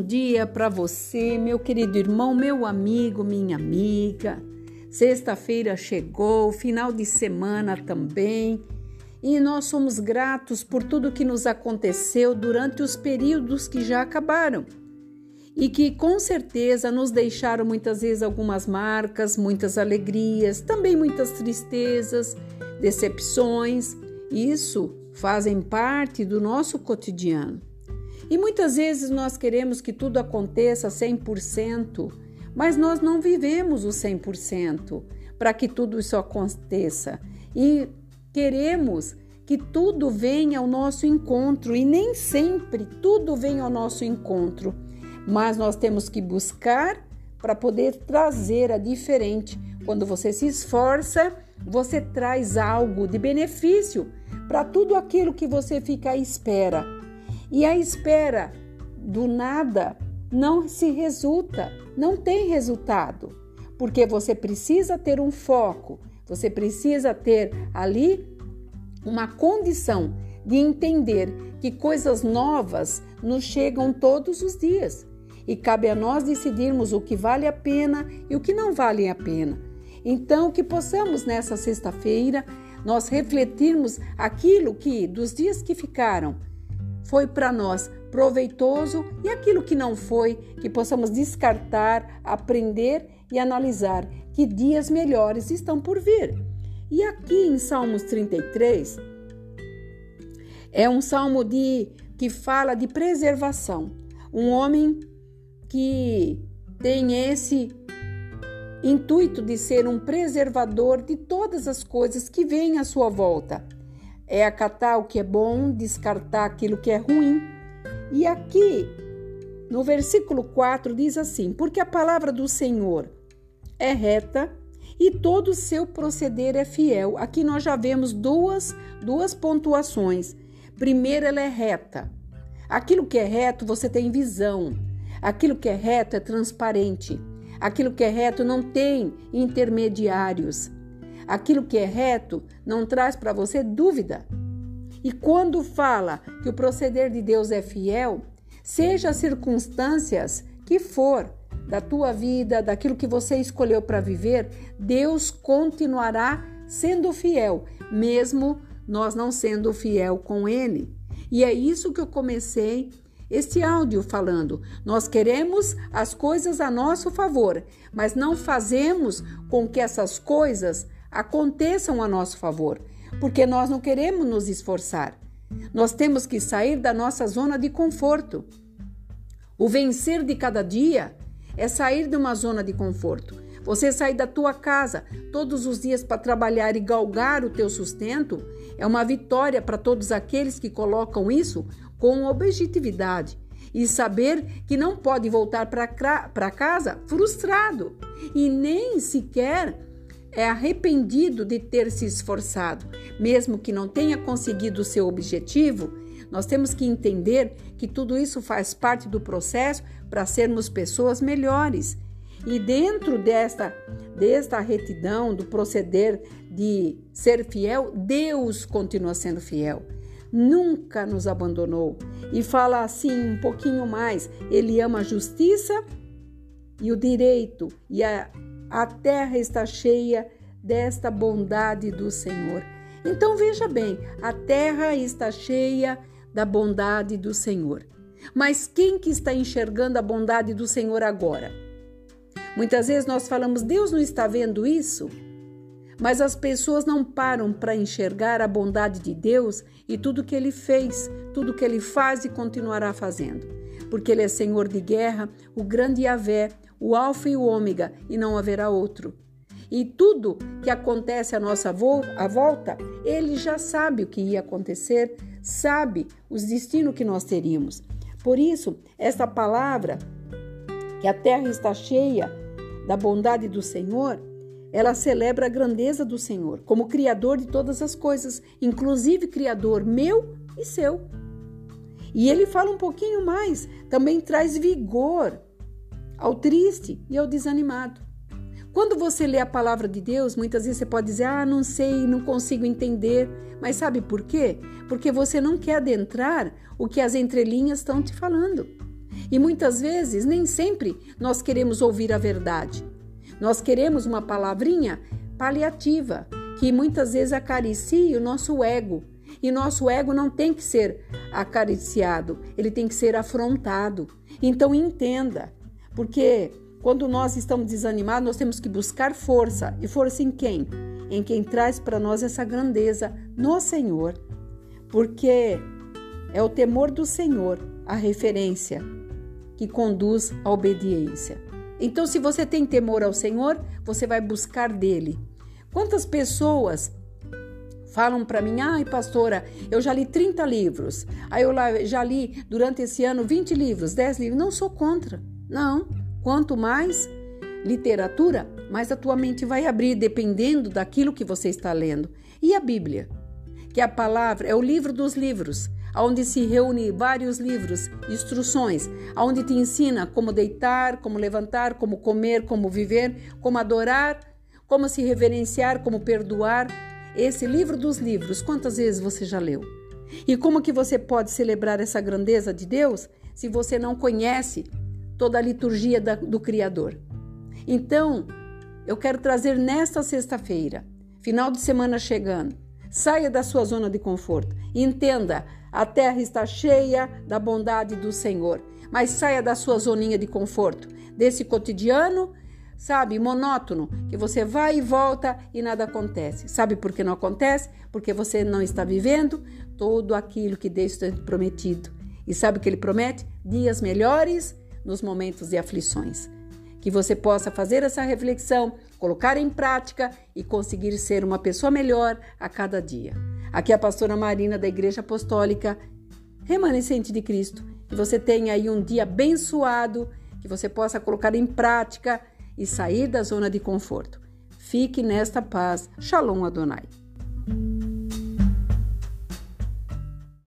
bom dia para você, meu querido irmão, meu amigo, minha amiga. Sexta-feira chegou, final de semana também, e nós somos gratos por tudo que nos aconteceu durante os períodos que já acabaram e que com certeza nos deixaram muitas vezes algumas marcas, muitas alegrias, também muitas tristezas, decepções. Isso fazem parte do nosso cotidiano. E muitas vezes nós queremos que tudo aconteça 100%, mas nós não vivemos o 100% para que tudo isso aconteça. E queremos que tudo venha ao nosso encontro e nem sempre tudo vem ao nosso encontro, mas nós temos que buscar para poder trazer a diferente. Quando você se esforça, você traz algo de benefício para tudo aquilo que você fica à espera. E a espera do nada não se resulta, não tem resultado, porque você precisa ter um foco, você precisa ter ali uma condição de entender que coisas novas nos chegam todos os dias e cabe a nós decidirmos o que vale a pena e o que não vale a pena. Então, que possamos nessa sexta-feira nós refletirmos aquilo que dos dias que ficaram foi para nós proveitoso e aquilo que não foi, que possamos descartar, aprender e analisar que dias melhores estão por vir. E aqui em Salmos 33 é um salmo de que fala de preservação. Um homem que tem esse intuito de ser um preservador de todas as coisas que vêm à sua volta é acatar o que é bom, descartar aquilo que é ruim. E aqui, no versículo 4, diz assim: Porque a palavra do Senhor é reta e todo o seu proceder é fiel. Aqui nós já vemos duas, duas pontuações. Primeiro, ela é reta. Aquilo que é reto, você tem visão. Aquilo que é reto é transparente. Aquilo que é reto não tem intermediários. Aquilo que é reto não traz para você dúvida. E quando fala que o proceder de Deus é fiel, seja as circunstâncias que for da tua vida, daquilo que você escolheu para viver, Deus continuará sendo fiel, mesmo nós não sendo fiel com Ele. E é isso que eu comecei este áudio falando. Nós queremos as coisas a nosso favor, mas não fazemos com que essas coisas aconteçam a nosso favor, porque nós não queremos nos esforçar. Nós temos que sair da nossa zona de conforto. O vencer de cada dia é sair de uma zona de conforto. Você sair da tua casa todos os dias para trabalhar e galgar o teu sustento é uma vitória para todos aqueles que colocam isso com objetividade e saber que não pode voltar para casa frustrado e nem sequer é arrependido de ter se esforçado, mesmo que não tenha conseguido o seu objetivo, nós temos que entender que tudo isso faz parte do processo para sermos pessoas melhores. E dentro desta, desta retidão, do proceder de ser fiel, Deus continua sendo fiel. Nunca nos abandonou. E fala assim um pouquinho mais: Ele ama a justiça e o direito e a a terra está cheia desta bondade do Senhor. Então veja bem, a terra está cheia da bondade do Senhor. Mas quem que está enxergando a bondade do Senhor agora? Muitas vezes nós falamos, Deus não está vendo isso? Mas as pessoas não param para enxergar a bondade de Deus e tudo que ele fez, tudo que ele faz e continuará fazendo. Porque ele é Senhor de guerra, o grande Yahvé, o Alfa e o Ômega, e não haverá outro. E tudo que acontece à nossa volta, ele já sabe o que ia acontecer, sabe os destinos que nós teríamos. Por isso, esta palavra, que a terra está cheia da bondade do Senhor, ela celebra a grandeza do Senhor como Criador de todas as coisas, inclusive Criador meu e seu. E ele fala um pouquinho mais, também traz vigor ao triste e ao desanimado. Quando você lê a palavra de Deus, muitas vezes você pode dizer: Ah, não sei, não consigo entender. Mas sabe por quê? Porque você não quer adentrar o que as entrelinhas estão te falando. E muitas vezes, nem sempre, nós queremos ouvir a verdade. Nós queremos uma palavrinha paliativa, que muitas vezes acaricie o nosso ego. E nosso ego não tem que ser acariciado, ele tem que ser afrontado. Então entenda, porque quando nós estamos desanimados, nós temos que buscar força. E força em quem? Em quem traz para nós essa grandeza no Senhor. Porque é o temor do Senhor a referência que conduz à obediência. Então, se você tem temor ao Senhor, você vai buscar dele. Quantas pessoas falam para mim: ai, pastora, eu já li 30 livros, aí eu já li durante esse ano 20 livros, 10 livros. Não sou contra, não. Quanto mais literatura, mais a tua mente vai abrir, dependendo daquilo que você está lendo. E a Bíblia, que a palavra, é o livro dos livros, onde se reúne vários livros, instruções, onde te ensina como deitar, como levantar, como comer, como viver, como adorar, como se reverenciar, como perdoar. Esse livro dos livros, quantas vezes você já leu? E como que você pode celebrar essa grandeza de Deus se você não conhece toda a liturgia da, do Criador. Então, eu quero trazer nesta sexta-feira, final de semana chegando, saia da sua zona de conforto. Entenda, a terra está cheia da bondade do Senhor, mas saia da sua zoninha de conforto, desse cotidiano, sabe, monótono, que você vai e volta e nada acontece. Sabe por que não acontece? Porque você não está vivendo tudo aquilo que Deus tem prometido. E sabe o que ele promete? Dias melhores nos momentos de aflições. Que você possa fazer essa reflexão, colocar em prática e conseguir ser uma pessoa melhor a cada dia. Aqui é a pastora Marina da Igreja Apostólica Remanescente de Cristo. Que você tenha aí um dia abençoado, que você possa colocar em prática e sair da zona de conforto. Fique nesta paz. Shalom Adonai.